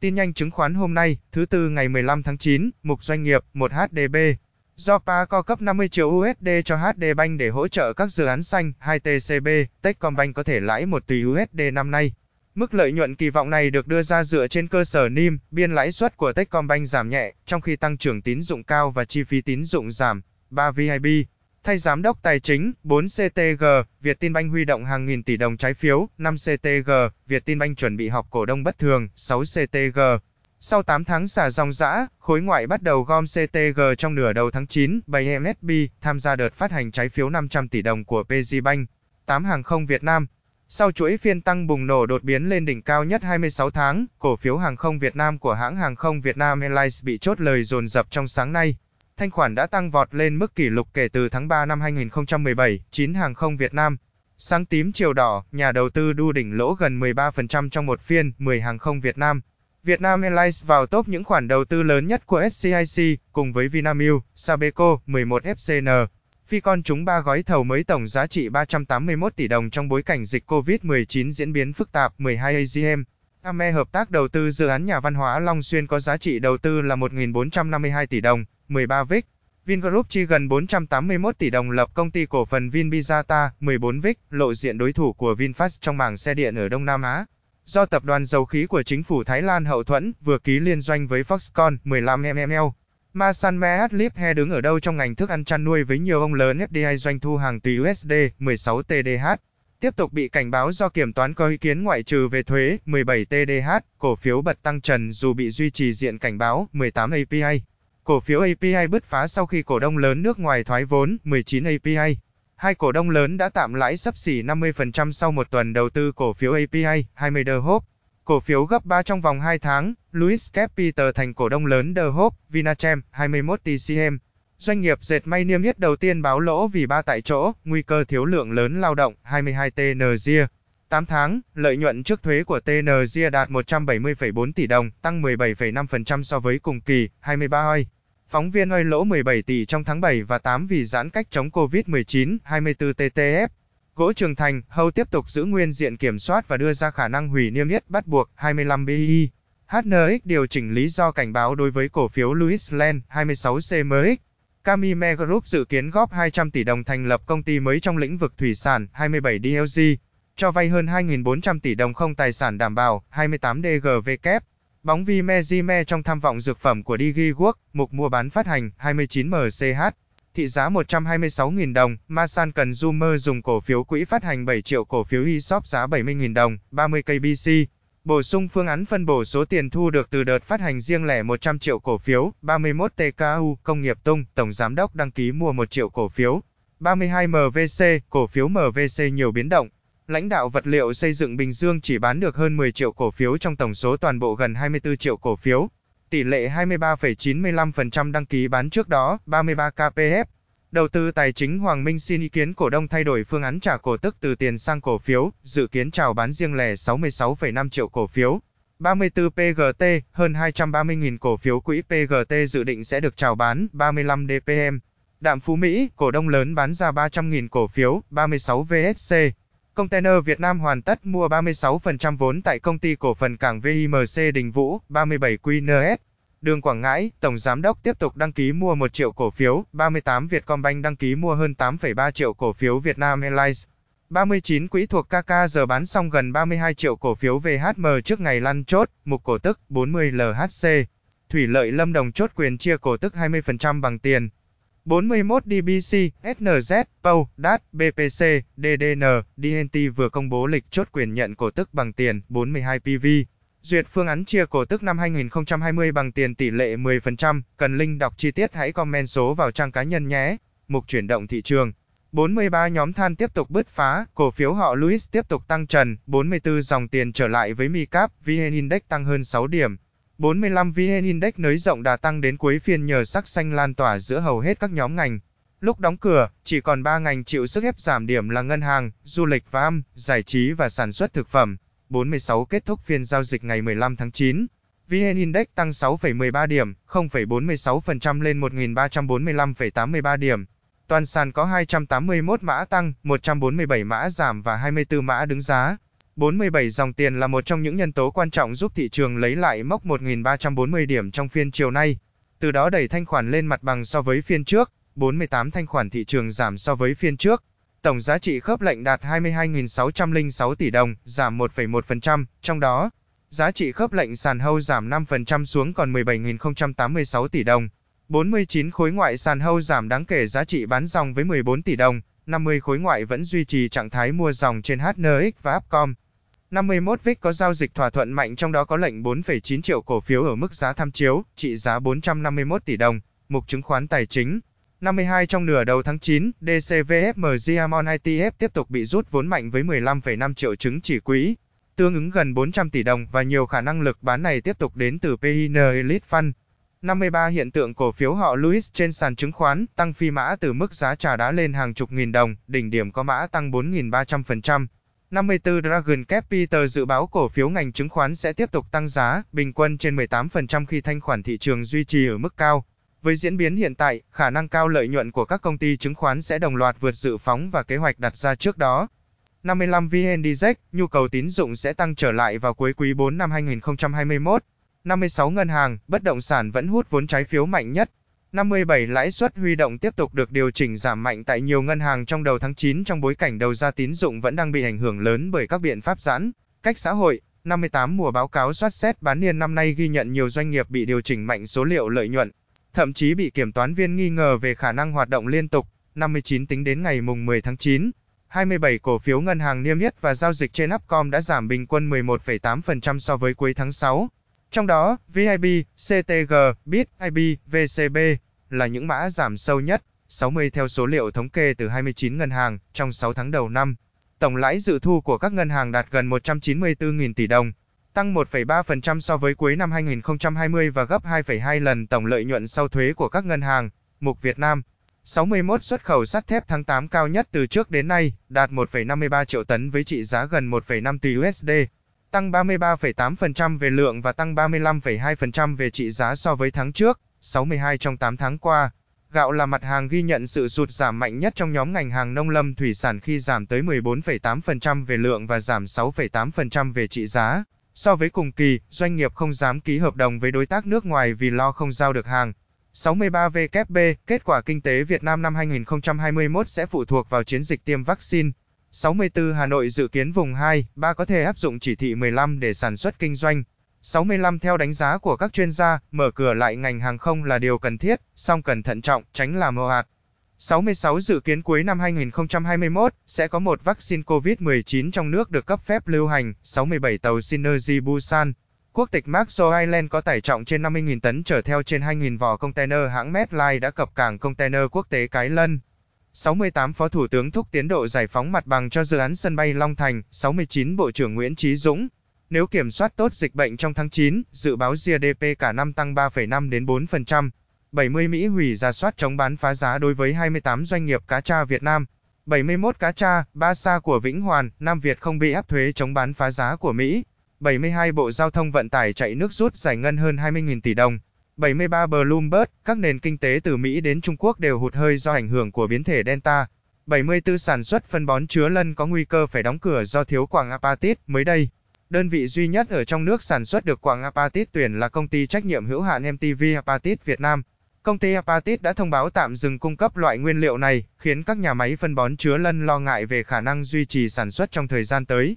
Tin nhanh chứng khoán hôm nay, thứ tư ngày 15 tháng 9, mục doanh nghiệp 1 HDB. Do PA co cấp 50 triệu USD cho HD Bank để hỗ trợ các dự án xanh, 2 TCB, Techcombank có thể lãi 1 tỷ USD năm nay. Mức lợi nhuận kỳ vọng này được đưa ra dựa trên cơ sở NIM, biên lãi suất của Techcombank giảm nhẹ, trong khi tăng trưởng tín dụng cao và chi phí tín dụng giảm. 3 VIB Thay giám đốc tài chính, 4 CTG, Vietinbank huy động hàng nghìn tỷ đồng trái phiếu, 5 CTG, Vietinbank chuẩn bị họp cổ đông bất thường, 6 CTG. Sau 8 tháng xả dòng giã, khối ngoại bắt đầu gom CTG trong nửa đầu tháng 9, 7MSB tham gia đợt phát hành trái phiếu 500 tỷ đồng của PGBank. 8 hàng không Việt Nam sau chuỗi phiên tăng bùng nổ đột biến lên đỉnh cao nhất 26 tháng, cổ phiếu hàng không Việt Nam của hãng hàng không Việt Nam Airlines bị chốt lời dồn dập trong sáng nay. Thanh khoản đã tăng vọt lên mức kỷ lục kể từ tháng 3 năm 2017, 9 hàng không Việt Nam. Sáng tím chiều đỏ, nhà đầu tư đu đỉnh lỗ gần 13% trong một phiên, 10 hàng không Việt Nam. Việt Nam Airlines vào top những khoản đầu tư lớn nhất của SCIC, cùng với Vinamilk, Sabeco, 11 FCN. Phi con trúng 3 gói thầu mới tổng giá trị 381 tỷ đồng trong bối cảnh dịch COVID-19 diễn biến phức tạp, 12 AGM. AME hợp tác đầu tư dự án nhà văn hóa Long Xuyên có giá trị đầu tư là 1.452 tỷ đồng, 13 VIC. Vingroup chi gần 481 tỷ đồng lập công ty cổ phần Vinbizata, 14 VIC, lộ diện đối thủ của VinFast trong mảng xe điện ở Đông Nam Á. Do tập đoàn dầu khí của chính phủ Thái Lan hậu thuẫn, vừa ký liên doanh với Foxconn, 15 mml. Masan Mehat He đứng ở đâu trong ngành thức ăn chăn nuôi với nhiều ông lớn FDI doanh thu hàng tỷ USD, 16 TDH. Tiếp tục bị cảnh báo do kiểm toán có ý kiến ngoại trừ về thuế, 17 TDH, cổ phiếu bật tăng trần dù bị duy trì diện cảnh báo, 18 API. Cổ phiếu API bứt phá sau khi cổ đông lớn nước ngoài thoái vốn, 19 API. Hai cổ đông lớn đã tạm lãi sấp xỉ 50% sau một tuần đầu tư cổ phiếu API, 20 The Hope. Cổ phiếu gấp 3 trong vòng 2 tháng, Louis Capital thành cổ đông lớn The Hope, Vinachem, 21 TCM. Doanh nghiệp dệt may niêm yết đầu tiên báo lỗ vì ba tại chỗ, nguy cơ thiếu lượng lớn lao động, 22 TNG. 8 tháng, lợi nhuận trước thuế của TNG đạt 170,4 tỷ đồng, tăng 17,5% so với cùng kỳ, 23 oi. Phóng viên ơi lỗ 17 tỷ trong tháng 7 và 8 vì giãn cách chống Covid-19, 24 TTF. Gỗ Trường Thành, Hâu tiếp tục giữ nguyên diện kiểm soát và đưa ra khả năng hủy niêm yết bắt buộc, 25 BI. HNX điều chỉnh lý do cảnh báo đối với cổ phiếu Louis Land, 26 CMX. Camime Group dự kiến góp 200 tỷ đồng thành lập công ty mới trong lĩnh vực thủy sản, 27 DLG. Cho vay hơn 2.400 tỷ đồng không tài sản đảm bảo, 28 DGV kép. Bóng vi Mezime trong tham vọng dược phẩm của DigiWorks, mục mua bán phát hành, 29 MCH. Thị giá 126.000 đồng, Masan Consumer dùng cổ phiếu quỹ phát hành 7 triệu cổ phiếu ESOP giá 70.000 đồng, 30 KBC. Bổ sung phương án phân bổ số tiền thu được từ đợt phát hành riêng lẻ 100 triệu cổ phiếu, 31 TKU, Công nghiệp Tung, Tổng Giám đốc đăng ký mua 1 triệu cổ phiếu. 32 MVC, cổ phiếu MVC nhiều biến động. Lãnh đạo vật liệu xây dựng Bình Dương chỉ bán được hơn 10 triệu cổ phiếu trong tổng số toàn bộ gần 24 triệu cổ phiếu. Tỷ lệ 23,95% đăng ký bán trước đó, 33 KPF. Đầu tư tài chính Hoàng Minh xin ý kiến cổ đông thay đổi phương án trả cổ tức từ tiền sang cổ phiếu, dự kiến chào bán riêng lẻ 66,5 triệu cổ phiếu. 34 PGT, hơn 230.000 cổ phiếu quỹ PGT dự định sẽ được chào bán, 35 DPM. Đạm Phú Mỹ, cổ đông lớn bán ra 300.000 cổ phiếu, 36 VSC. Container Việt Nam hoàn tất mua 36% vốn tại công ty cổ phần cảng VIMC Đình Vũ, 37 QNS. Đường Quảng Ngãi, Tổng Giám đốc tiếp tục đăng ký mua 1 triệu cổ phiếu, 38 Vietcombank đăng ký mua hơn 8,3 triệu cổ phiếu Vietnam Airlines. 39 quỹ thuộc KK giờ bán xong gần 32 triệu cổ phiếu VHM trước ngày lăn chốt, mục cổ tức 40 LHC. Thủy lợi Lâm Đồng chốt quyền chia cổ tức 20% bằng tiền. 41 DBC, SNZ, POW, DAT, BPC, DDN, DNT vừa công bố lịch chốt quyền nhận cổ tức bằng tiền, 42 PV. Duyệt phương án chia cổ tức năm 2020 bằng tiền tỷ lệ 10%, cần link đọc chi tiết hãy comment số vào trang cá nhân nhé. Mục chuyển động thị trường. 43 nhóm than tiếp tục bứt phá, cổ phiếu họ Louis tiếp tục tăng trần, 44 dòng tiền trở lại với Micap, VN Index tăng hơn 6 điểm. 45 VN Index nới rộng đà tăng đến cuối phiên nhờ sắc xanh lan tỏa giữa hầu hết các nhóm ngành. Lúc đóng cửa, chỉ còn 3 ngành chịu sức ép giảm điểm là ngân hàng, du lịch và âm, giải trí và sản xuất thực phẩm. 46 kết thúc phiên giao dịch ngày 15 tháng 9. VN Index tăng 6,13 điểm, 0,46% lên 1.345,83 điểm. Toàn sàn có 281 mã tăng, 147 mã giảm và 24 mã đứng giá. 47 dòng tiền là một trong những nhân tố quan trọng giúp thị trường lấy lại mốc 1.340 điểm trong phiên chiều nay, từ đó đẩy thanh khoản lên mặt bằng so với phiên trước, 48 thanh khoản thị trường giảm so với phiên trước. Tổng giá trị khớp lệnh đạt 22.606 tỷ đồng, giảm 1,1%, trong đó, giá trị khớp lệnh sàn hâu giảm 5% xuống còn 17.086 tỷ đồng. 49 khối ngoại sàn hâu giảm đáng kể giá trị bán dòng với 14 tỷ đồng, 50 khối ngoại vẫn duy trì trạng thái mua dòng trên HNX và Upcom. 51 VIX có giao dịch thỏa thuận mạnh trong đó có lệnh 4,9 triệu cổ phiếu ở mức giá tham chiếu, trị giá 451 tỷ đồng, mục chứng khoán tài chính. 52 trong nửa đầu tháng 9, DCVFM Diamond ITF tiếp tục bị rút vốn mạnh với 15,5 triệu chứng chỉ quỹ, tương ứng gần 400 tỷ đồng và nhiều khả năng lực bán này tiếp tục đến từ PIN Elite Fund. 53 hiện tượng cổ phiếu họ Louis trên sàn chứng khoán tăng phi mã từ mức giá trà đá lên hàng chục nghìn đồng, đỉnh điểm có mã tăng 4.300%. 54 Dragon Capital dự báo cổ phiếu ngành chứng khoán sẽ tiếp tục tăng giá, bình quân trên 18% khi thanh khoản thị trường duy trì ở mức cao. Với diễn biến hiện tại, khả năng cao lợi nhuận của các công ty chứng khoán sẽ đồng loạt vượt dự phóng và kế hoạch đặt ra trước đó. 55 VN Direct, nhu cầu tín dụng sẽ tăng trở lại vào cuối quý 4 năm 2021. 56 ngân hàng, bất động sản vẫn hút vốn trái phiếu mạnh nhất. 57 lãi suất huy động tiếp tục được điều chỉnh giảm mạnh tại nhiều ngân hàng trong đầu tháng 9 trong bối cảnh đầu ra tín dụng vẫn đang bị ảnh hưởng lớn bởi các biện pháp giãn cách xã hội. 58 mùa báo cáo soát xét bán niên năm nay ghi nhận nhiều doanh nghiệp bị điều chỉnh mạnh số liệu lợi nhuận, thậm chí bị kiểm toán viên nghi ngờ về khả năng hoạt động liên tục. 59 tính đến ngày mùng 10 tháng 9, 27 cổ phiếu ngân hàng niêm yết và giao dịch trên Upcom đã giảm bình quân 11,8% so với cuối tháng 6. Trong đó, VIB, CTG, BIT, IB, VCB là những mã giảm sâu nhất, 60 theo số liệu thống kê từ 29 ngân hàng trong 6 tháng đầu năm. Tổng lãi dự thu của các ngân hàng đạt gần 194.000 tỷ đồng, tăng 1,3% so với cuối năm 2020 và gấp 2,2 lần tổng lợi nhuận sau thuế của các ngân hàng. Mục Việt Nam 61 xuất khẩu sắt thép tháng 8 cao nhất từ trước đến nay, đạt 1,53 triệu tấn với trị giá gần 1,5 tỷ USD, tăng 33,8% về lượng và tăng 35,2% về trị giá so với tháng trước, 62 trong 8 tháng qua. Gạo là mặt hàng ghi nhận sự sụt giảm mạnh nhất trong nhóm ngành hàng nông lâm thủy sản khi giảm tới 14,8% về lượng và giảm 6,8% về trị giá. So với cùng kỳ, doanh nghiệp không dám ký hợp đồng với đối tác nước ngoài vì lo không giao được hàng. 63 VKB, kết quả kinh tế Việt Nam năm 2021 sẽ phụ thuộc vào chiến dịch tiêm vaccine. 64 Hà Nội dự kiến vùng 2, 3 có thể áp dụng chỉ thị 15 để sản xuất kinh doanh. 65 Theo đánh giá của các chuyên gia, mở cửa lại ngành hàng không là điều cần thiết, song cần thận trọng, tránh làm ồ ạt. 66 Dự kiến cuối năm 2021, sẽ có một vaccine COVID-19 trong nước được cấp phép lưu hành, 67 tàu Synergy Busan. Quốc tịch Maxo Island có tải trọng trên 50.000 tấn chở theo trên 2.000 vỏ container hãng Medline đã cập cảng container quốc tế Cái Lân. 68 Phó Thủ tướng thúc tiến độ giải phóng mặt bằng cho dự án sân bay Long Thành, 69 Bộ trưởng Nguyễn Chí Dũng. Nếu kiểm soát tốt dịch bệnh trong tháng 9, dự báo GDP cả năm tăng 3,5 đến 4%. 70 Mỹ hủy ra soát chống bán phá giá đối với 28 doanh nghiệp cá tra Việt Nam. 71 cá tra, ba sa của Vĩnh Hoàn, Nam Việt không bị áp thuế chống bán phá giá của Mỹ. 72 Bộ Giao thông Vận tải chạy nước rút giải ngân hơn 20.000 tỷ đồng. 73 Bloomberg, các nền kinh tế từ Mỹ đến Trung Quốc đều hụt hơi do ảnh hưởng của biến thể Delta. 74 sản xuất phân bón chứa lân có nguy cơ phải đóng cửa do thiếu quảng apatit mới đây. Đơn vị duy nhất ở trong nước sản xuất được quảng apatit tuyển là công ty trách nhiệm hữu hạn MTV Apatit Việt Nam. Công ty Apatit đã thông báo tạm dừng cung cấp loại nguyên liệu này, khiến các nhà máy phân bón chứa lân lo ngại về khả năng duy trì sản xuất trong thời gian tới.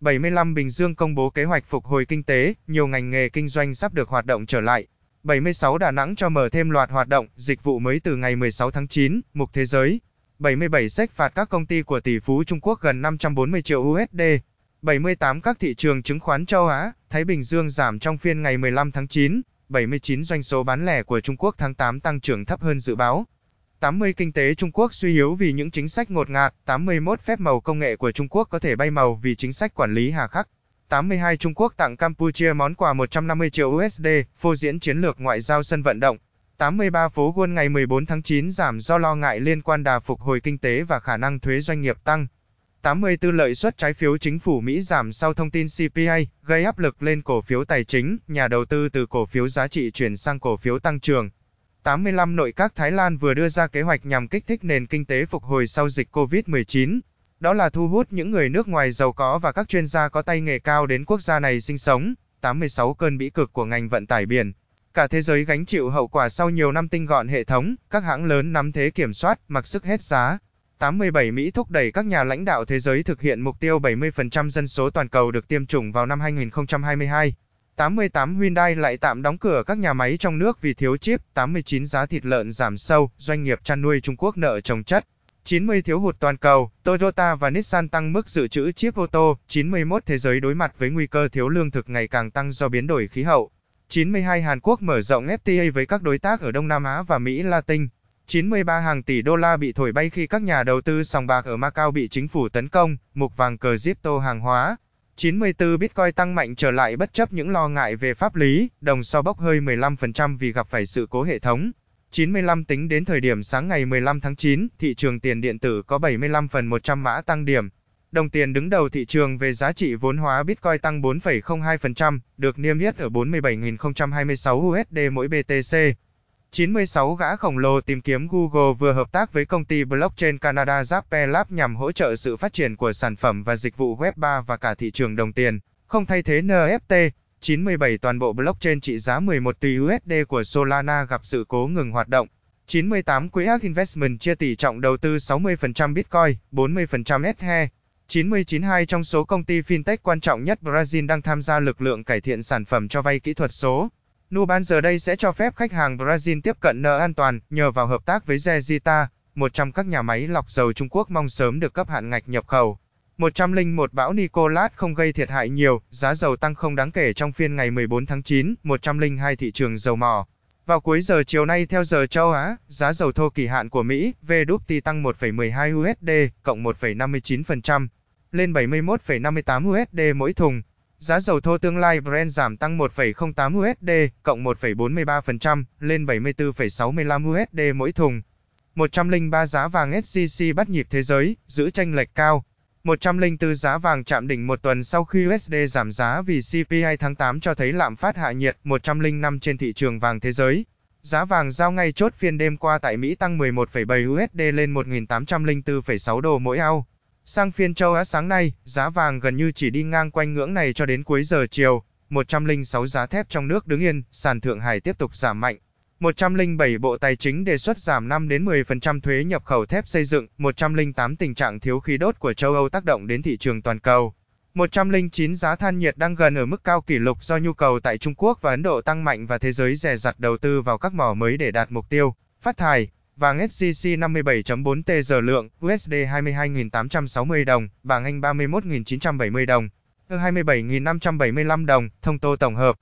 75 Bình Dương công bố kế hoạch phục hồi kinh tế, nhiều ngành nghề kinh doanh sắp được hoạt động trở lại. 76 Đà Nẵng cho mở thêm loạt hoạt động, dịch vụ mới từ ngày 16 tháng 9, mục thế giới. 77 sách phạt các công ty của tỷ phú Trung Quốc gần 540 triệu USD. 78 các thị trường chứng khoán châu Á, Thái Bình Dương giảm trong phiên ngày 15 tháng 9. 79 doanh số bán lẻ của Trung Quốc tháng 8 tăng trưởng thấp hơn dự báo. 80 kinh tế Trung Quốc suy yếu vì những chính sách ngột ngạt, 81 phép màu công nghệ của Trung Quốc có thể bay màu vì chính sách quản lý hà khắc. 82 Trung Quốc tặng Campuchia món quà 150 triệu USD, phô diễn chiến lược ngoại giao sân vận động. 83 phố Wall ngày 14 tháng 9 giảm do lo ngại liên quan đà phục hồi kinh tế và khả năng thuế doanh nghiệp tăng. 84 lợi suất trái phiếu chính phủ Mỹ giảm sau thông tin CPI, gây áp lực lên cổ phiếu tài chính, nhà đầu tư từ cổ phiếu giá trị chuyển sang cổ phiếu tăng trưởng. 85 Nội các Thái Lan vừa đưa ra kế hoạch nhằm kích thích nền kinh tế phục hồi sau dịch COVID-19 đó là thu hút những người nước ngoài giàu có và các chuyên gia có tay nghề cao đến quốc gia này sinh sống. 86 cơn bĩ cực của ngành vận tải biển. Cả thế giới gánh chịu hậu quả sau nhiều năm tinh gọn hệ thống, các hãng lớn nắm thế kiểm soát, mặc sức hết giá. 87 Mỹ thúc đẩy các nhà lãnh đạo thế giới thực hiện mục tiêu 70% dân số toàn cầu được tiêm chủng vào năm 2022. 88 Hyundai lại tạm đóng cửa các nhà máy trong nước vì thiếu chip, 89 giá thịt lợn giảm sâu, doanh nghiệp chăn nuôi Trung Quốc nợ trồng chất. 90 thiếu hụt toàn cầu, Toyota và Nissan tăng mức dự trữ chip ô tô, 91 thế giới đối mặt với nguy cơ thiếu lương thực ngày càng tăng do biến đổi khí hậu. 92 Hàn Quốc mở rộng FTA với các đối tác ở Đông Nam Á và Mỹ Latin. 93 hàng tỷ đô la bị thổi bay khi các nhà đầu tư sòng bạc ở Macau bị chính phủ tấn công, mục vàng cờ Zipto hàng hóa. 94 Bitcoin tăng mạnh trở lại bất chấp những lo ngại về pháp lý, đồng so bốc hơi 15% vì gặp phải sự cố hệ thống. 95 tính đến thời điểm sáng ngày 15 tháng 9, thị trường tiền điện tử có 75 phần 100 mã tăng điểm. Đồng tiền đứng đầu thị trường về giá trị vốn hóa Bitcoin tăng 4,02%, được niêm yết ở 47.026 USD mỗi BTC. 96 gã khổng lồ tìm kiếm Google vừa hợp tác với công ty blockchain Canada Zappe Lab nhằm hỗ trợ sự phát triển của sản phẩm và dịch vụ Web 3 và cả thị trường đồng tiền, không thay thế NFT. 97 toàn bộ blockchain trị giá 11 tỷ USD của Solana gặp sự cố ngừng hoạt động. 98 quỹ Ark Investment chia tỷ trọng đầu tư 60% Bitcoin, 40% Ether. 992 trong số công ty fintech quan trọng nhất Brazil đang tham gia lực lượng cải thiện sản phẩm cho vay kỹ thuật số. NuBan giờ đây sẽ cho phép khách hàng Brazil tiếp cận nợ an toàn nhờ vào hợp tác với Zezita, một trong các nhà máy lọc dầu Trung Quốc mong sớm được cấp hạn ngạch nhập khẩu. 101 bão Nicolas không gây thiệt hại nhiều, giá dầu tăng không đáng kể trong phiên ngày 14 tháng 9, 102 thị trường dầu mỏ. Vào cuối giờ chiều nay theo giờ châu Á, giá dầu thô kỳ hạn của Mỹ, WTI tăng 1,12 USD, cộng 1,59%, lên 71,58 USD mỗi thùng. Giá dầu thô tương lai Brent giảm tăng 1,08 USD, cộng 1,43%, lên 74,65 USD mỗi thùng. 103 giá vàng SJC bắt nhịp thế giới, giữ tranh lệch cao. 104 giá vàng chạm đỉnh một tuần sau khi USD giảm giá vì CPI tháng 8 cho thấy lạm phát hạ nhiệt 105 trên thị trường vàng thế giới. Giá vàng giao ngay chốt phiên đêm qua tại Mỹ tăng 11,7 USD lên 1.804,6 đô mỗi ao. Sang phiên châu Á sáng nay, giá vàng gần như chỉ đi ngang quanh ngưỡng này cho đến cuối giờ chiều. 106 giá thép trong nước đứng yên, sàn Thượng Hải tiếp tục giảm mạnh. 107 Bộ Tài chính đề xuất giảm 5 đến 10% thuế nhập khẩu thép xây dựng, 108 tình trạng thiếu khí đốt của châu Âu tác động đến thị trường toàn cầu. 109 giá than nhiệt đang gần ở mức cao kỷ lục do nhu cầu tại Trung Quốc và Ấn Độ tăng mạnh và thế giới dè dặt đầu tư vào các mỏ mới để đạt mục tiêu phát thải. Vàng SJC 57.4 T giờ lượng, USD 22.860 đồng, bảng Anh 31.970 đồng, e 27.575 đồng, thông tô tổng hợp.